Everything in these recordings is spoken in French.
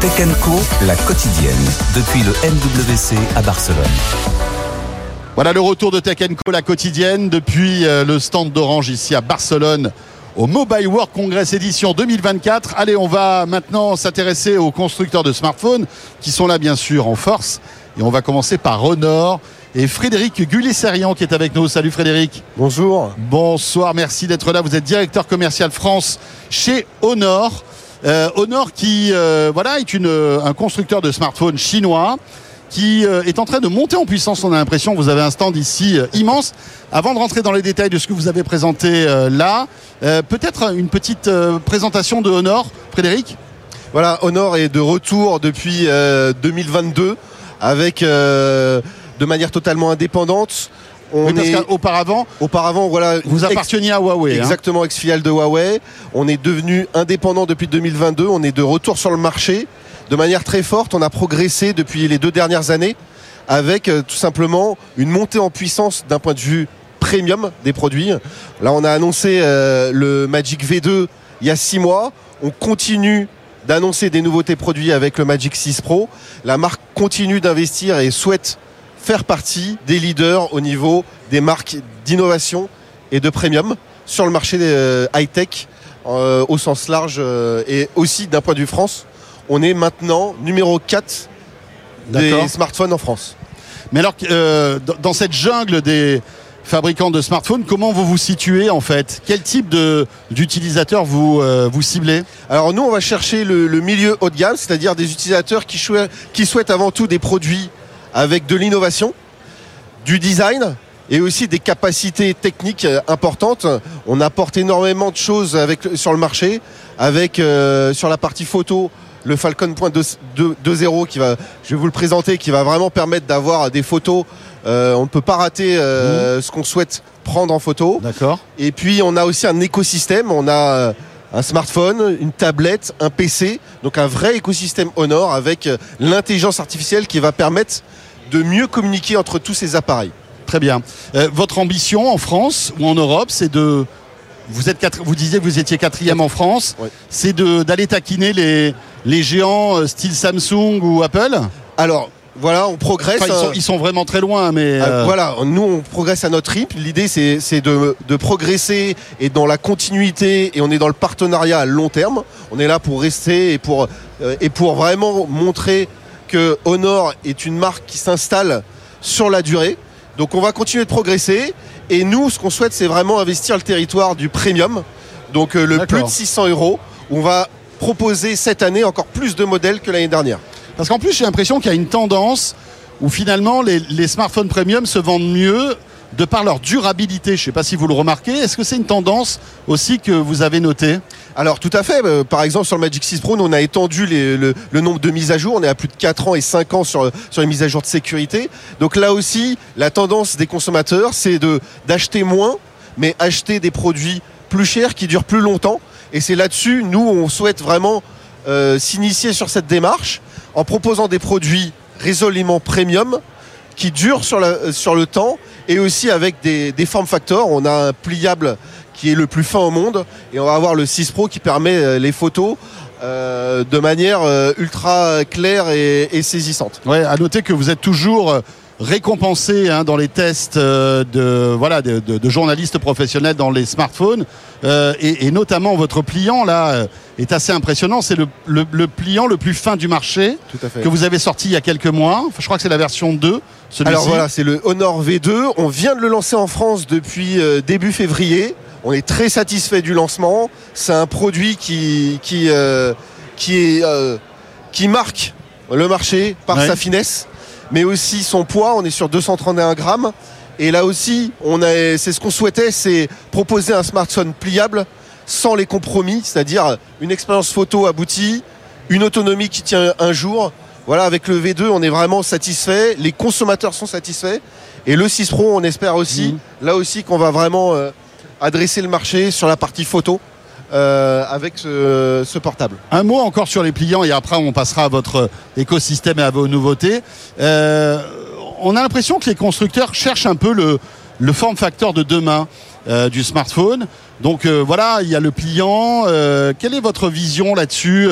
Tech Co, la quotidienne, depuis le MWC à Barcelone. Voilà le retour de Tech Co, la quotidienne, depuis euh, le stand d'Orange ici à Barcelone au Mobile World Congress édition 2024. Allez, on va maintenant s'intéresser aux constructeurs de smartphones qui sont là bien sûr en force. Et on va commencer par Honor et Frédéric Gulisserian qui est avec nous. Salut Frédéric. Bonjour. Bonsoir, merci d'être là. Vous êtes directeur commercial France chez Honor. Euh, Honor qui euh, voilà, est une, un constructeur de smartphones chinois qui euh, est en train de monter en puissance. On a l'impression, vous avez un stand ici euh, immense. Avant de rentrer dans les détails de ce que vous avez présenté euh, là, peut-être une petite présentation de Honor, Frédéric Voilà, Honor est de retour depuis 2022 avec de manière totalement indépendante. On est... auparavant, auparavant, voilà, vous apparteniez à Huawei. Hein. Exactement, ex-filiale de Huawei. On est devenu indépendant depuis 2022. On est de retour sur le marché de manière très forte. On a progressé depuis les deux dernières années avec euh, tout simplement une montée en puissance d'un point de vue premium des produits. Là, on a annoncé euh, le Magic V2 il y a six mois. On continue d'annoncer des nouveautés produits avec le Magic 6 Pro. La marque continue d'investir et souhaite faire partie des leaders au niveau des marques d'innovation et de premium sur le marché des euh, high-tech au sens large et aussi d'un point de vue France. On est maintenant numéro 4 des smartphones en France. Mais alors, euh, dans cette jungle des fabricants de smartphones, comment vous vous situez en fait? Quel type d'utilisateurs vous, euh, vous ciblez? Alors nous, on va chercher le, milieu haut de gamme, c'est-à-dire des utilisateurs qui, qui souhaitent avant tout des produits avec de l'innovation, du design, et aussi des capacités techniques euh, importantes. On apporte énormément de choses avec, sur le marché, avec sur la partie photo le Falcon Point 2.0 qui va, je vais vous le présenter, qui va vraiment permettre d'avoir des photos. Euh, on ne peut pas rater euh, mmh. ce qu'on souhaite prendre en photo. D'accord. Et puis on a aussi un écosystème. On a euh, un smartphone, une tablette, un PC, donc un vrai écosystème Honor avec l'intelligence artificielle qui va permettre de mieux communiquer entre tous ces appareils. Très bien. votre ambition en France ou en Europe, c'est de vous, êtes vous disiez que vous étiez quatrième en France. C'est d'aller taquiner les, les géants euh, style Samsung ou Apple? Alors, voilà, on progresse. ils, sont, vraiment très loin, mais. Ah, euh, voilà, nous, on progresse à notre rythme. L'idée, c'est de, de, progresser et dans la continuité, et on est dans le partenariat à long terme. On est là pour rester et pour, euh, et pour vraiment montrer que Honor est une marque qui s'installe sur la durée. Donc, on va continuer de progresser. Et nous, ce qu'on souhaite, c'est vraiment investir le territoire du premium. Donc, le plus de 600 euros. On va proposer cette année encore plus de modèles que l'année dernière. Parce qu'en plus, j'ai l'impression qu'il y a une tendance où finalement les, smartphones premium se vendent mieux de par leur durabilité. Je ne sais pas si vous le remarquez. Est-ce que c'est une tendance aussi que vous avez notée? Alors tout à fait. Euh, par exemple sur le Magic 6 Pro, on a étendu le, nombre de mises à jour. On est à plus de 4 ans et 5 ans sur, sur les mises à jour de sécurité. Donc là aussi, la tendance des consommateurs, c'est d'acheter moins, mais acheter des produits plus chers qui durent plus longtemps. Et c'est là-dessus, nous, on souhaite vraiment euh, s'initier sur cette démarche en proposant des produits résolument premium qui durent sur, euh, le temps et aussi avec des, des form. On a un pliable qui est le plus fin au monde et on va avoir le 6 Pro qui permet euh, les photos de manière ultra claire et, saisissante. Ouais, à noter que vous êtes toujours récompensé hein, dans les tests euh, de, voilà, de, journalistes professionnels dans les smartphones. Euh, et, notamment votre pliant là euh, est assez impressionnant. C'est le, pliant le plus fin du marché que vous avez sorti il y a quelques mois. je crois que c'est la version 2. Alors voilà, c'est le Honor V2. On vient de le lancer en France depuis début février. On est très satisfait du lancement. C'est un produit qui, qui, qui, est, qui marque le marché par sa finesse mais aussi son poids. On est sur 231 grammes. Et là aussi, c'est ce qu'on souhaitait, c'est proposer un smartphone pliable sans les compromis, c'est-à-dire une expérience photo aboutie, une autonomie qui tient un jour. Voilà, avec le V2, on est vraiment satisfait. Les consommateurs sont satisfaits. Et le 6 Pro, on espère aussi, mmh. là aussi, qu'on va vraiment euh, adresser le marché sur la partie photo. Euh, avec ce, portable. Un mot encore sur les pliants et après on passera à votre écosystème et à vos nouveautés. Euh, on a l'impression que les constructeurs cherchent un peu le, le form factor de demain euh, du smartphone. Donc voilà, il y a le pliant. quelle est votre vision là-dessus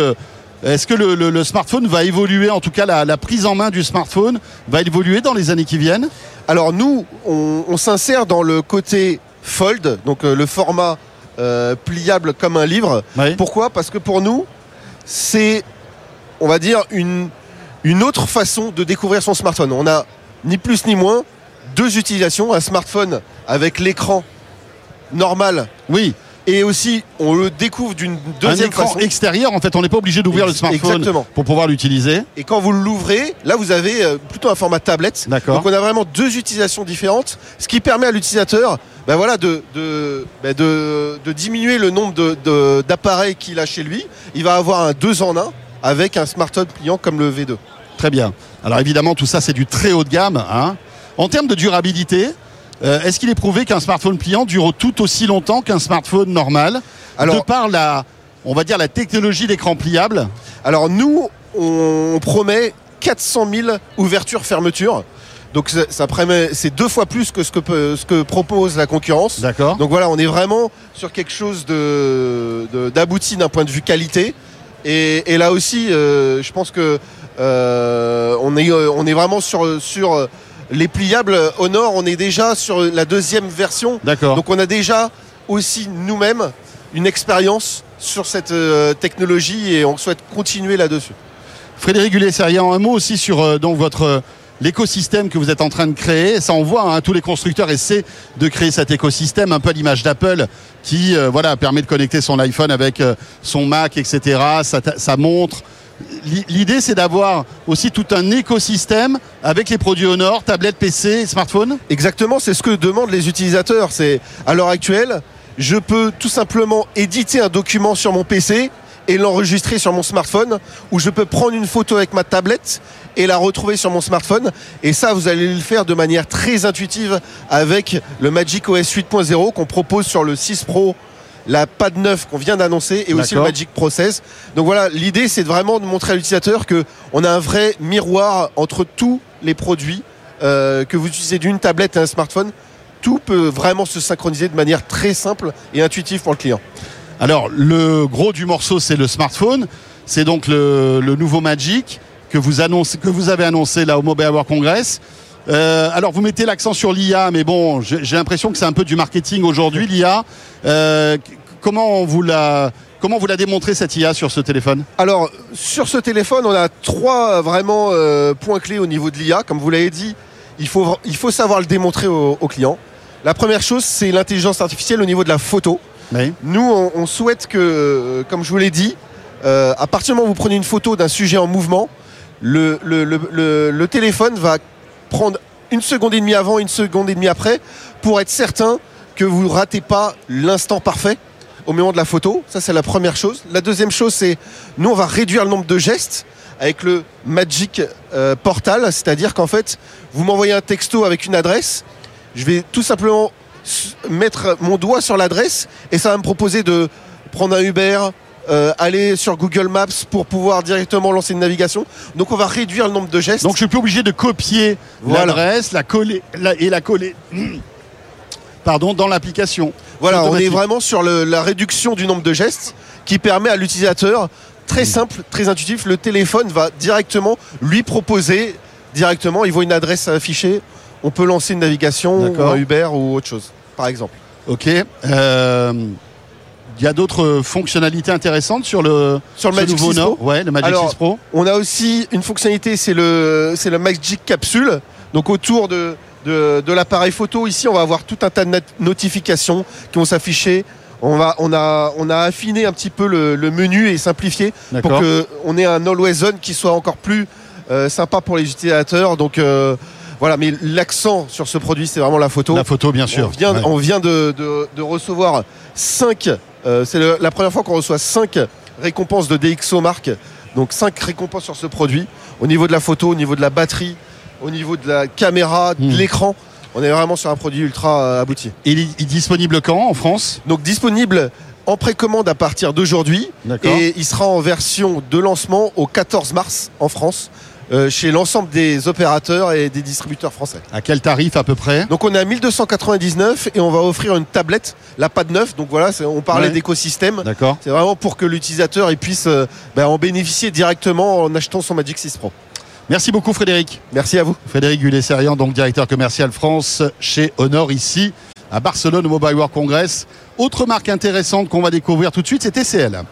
Est-ce que le, le- le smartphone va évoluer, en tout cas la, la prise en main du smartphone va évoluer dans les années qui viennent? Alors nous, on, on s'insère dans le côté fold, donc euh, le format euh, pliable comme un livre. Oui. Pourquoi? Parce que pour nous, c'est, on va dire, une, une autre façon de découvrir son smartphone. On a ni plus ni moins deux utilisations, un smartphone avec l'écran normal Oui, et aussi on le découvre d'une un deuxième écran façon. extérieur, en fait, on n'est pas obligé d'ouvrir le smartphone exactement. pour pouvoir l'utiliser. Et quand vous l'ouvrez, là vous avez euh, plutôt un format tablette. D'accord. Donc on a vraiment deux utilisations différentes, ce qui permet à l'utilisateur ben voilà, de, de, ben de, de diminuer le nombre d'appareils qu'il a chez lui. Il va avoir un 2 en 1 avec un smartphone pliant comme le V2. Très bien. Alors évidemment, tout ça, c'est du très haut de gamme. hein. En termes de durabilité, euh, est-ce qu'il est prouvé qu'un smartphone pliant dure tout aussi longtemps qu'un smartphone normal Alors- De par la, on va dire, la technologie d'écran pliable Alors nous, on promet 400 000 ouvertures-fermetures. Donc ça, ça c'est deux fois plus que ce que, peut- ce que propose la concurrence. D'accord. Donc voilà, on est vraiment sur quelque chose de- d'abouti d'un point de vue qualité. Et, et là aussi, euh, je pense que euh, on, est, on est vraiment sur, sur les pliables Honor. On est déjà sur la deuxième version. D'accord. Donc on a déjà aussi nous-mêmes une expérience sur cette euh, technologie et on souhaite continuer là-dessus. Frédéric Gullet-Serrier, un mot aussi sur euh, donc votre euh, l'écosystème que vous êtes en train de créer. Ça, on voit, hein, tous les constructeurs essaient de créer cet écosystème, un peu à l'image d'Apple, qui euh, voilà permet de connecter son iPhone avec euh, son Mac, etc. Ça montre. L'i- L'idée, c'est d'avoir aussi tout un écosystème avec les produits Honor, tablettes, PC, smartphone. Exactement, c'est ce que demandent les utilisateurs. C'est à l'heure actuelle, je peux tout simplement éditer un document sur mon PC et l'enregistrer sur mon smartphone, ou je peux prendre une photo avec ma tablette et la retrouver sur mon smartphone. Et ça, vous allez le faire de manière très intuitive avec le Magic OS 8.0 qu'on propose sur le 6 Pro, la Pad 9 qu'on vient d'annoncer et aussi le. Magic Pro 16. Donc voilà, l'idée c'est vraiment de montrer à l'utilisateur que on a un vrai miroir entre tous les produits euh, que vous utilisez d'une tablette à un smartphone. Tout peut vraiment se synchroniser de manière très simple et intuitive pour le client. Alors, le gros du morceau, c'est le smartphone. C'est donc le, le nouveau Magic que vous, annoncez, que vous avez annoncé là au Mobile World Congress. Euh, alors, vous mettez l'accent sur l'IA, mais bon, j'ai l'impression que c'est un peu du marketing aujourd'hui, l'IA. Euh, comment vous l'a comment vous l'a démontré cette IA sur ce téléphone? Alors, sur ce téléphone, on a trois euh, vraiment euh, points clés au niveau de l'IA. Comme vous l'avez dit, il faut, il faut savoir le démontrer au, au client. La première chose, c'est l'intelligence artificielle au niveau de la photo. Oui. Nous, on, on souhaite que, comme je vous l'ai dit, euh, à partir du moment où vous prenez une photo d'un sujet en mouvement, le, le- le- le- le téléphone va prendre une seconde et demie avant, une seconde et demie après, pour être certain que vous ne ratez pas l'instant parfait au moment de la photo. Ça, c'est la première chose. La deuxième chose, c'est nous, on va réduire le nombre de gestes avec le Magic euh, Portal, c'est-à-dire qu'en fait, vous m'envoyez un texto avec une adresse, je vais tout simplement mettre mon doigt sur l'adresse et ça va me proposer de prendre un Uber, euh, aller sur Google Maps pour pouvoir directement lancer une navigation. Donc on va réduire le nombre de gestes. Donc, je suis plus obligé de copier Voilà. l'adresse, la coller la- et la coller. Pardon, dans l'application. Voilà, on est vraiment sur le- la réduction du nombre de gestes qui permet à l'utilisateur, très simple, très intuitif, le téléphone va directement lui proposer, directement, il voit une adresse affichée, on peut lancer une navigation, un Uber ou autre chose, par exemple. Ok. Euh, Il y a d'autres fonctionnalités intéressantes sur le, Sur le Magic nouveau 6 Nord Pro Ouais, le Magic Alors, 6 Pro. On a aussi une fonctionnalité, c'est le, c'est le Magic Capsule. Donc autour de, de, de l'appareil photo, ici, on va avoir tout un tas de not- notifications qui vont s'afficher. On, va, on, a, on a affiné un petit peu le, le menu et simplifié pour qu'on ait un Always On qui soit encore plus euh, sympa pour les utilisateurs. Donc euh, voilà, mais l'accent sur ce produit, c'est vraiment la photo. La photo, bien On sûr. vient, Ouais. on vient de, de- de recevoir 5, c'est le- la première fois qu'on reçoit 5 récompenses de DxO Mark. Donc 5 récompenses sur ce produit. Au niveau de la photo, au niveau de la batterie, au niveau de la caméra, de Hmm. l'écran. On est vraiment sur un produit ultra euh, abouti. Il est il est disponible quand en France? Donc disponible en précommande à partir d'aujourd'hui. Et il sera en version de lancement au 14 mars en France. Euh, chez l'ensemble des opérateurs et des distributeurs français. À quel tarif à peu près? Donc on est à 1299 et on va offrir une tablette, la de neuf. Donc voilà, on parlait Ouais. d'écosystème. D'accord. C'est vraiment pour que l'utilisateur il puisse euh, ben, en bénéficier directement en achetant son Magic 6 Pro. Merci beaucoup Frédéric. Merci à vous. Frédéric Gullet-Serian, donc directeur commercial France chez Honor ici à Barcelone au Mobile World Congress. Autre marque intéressante qu'on va découvrir tout de suite, c'est TCL.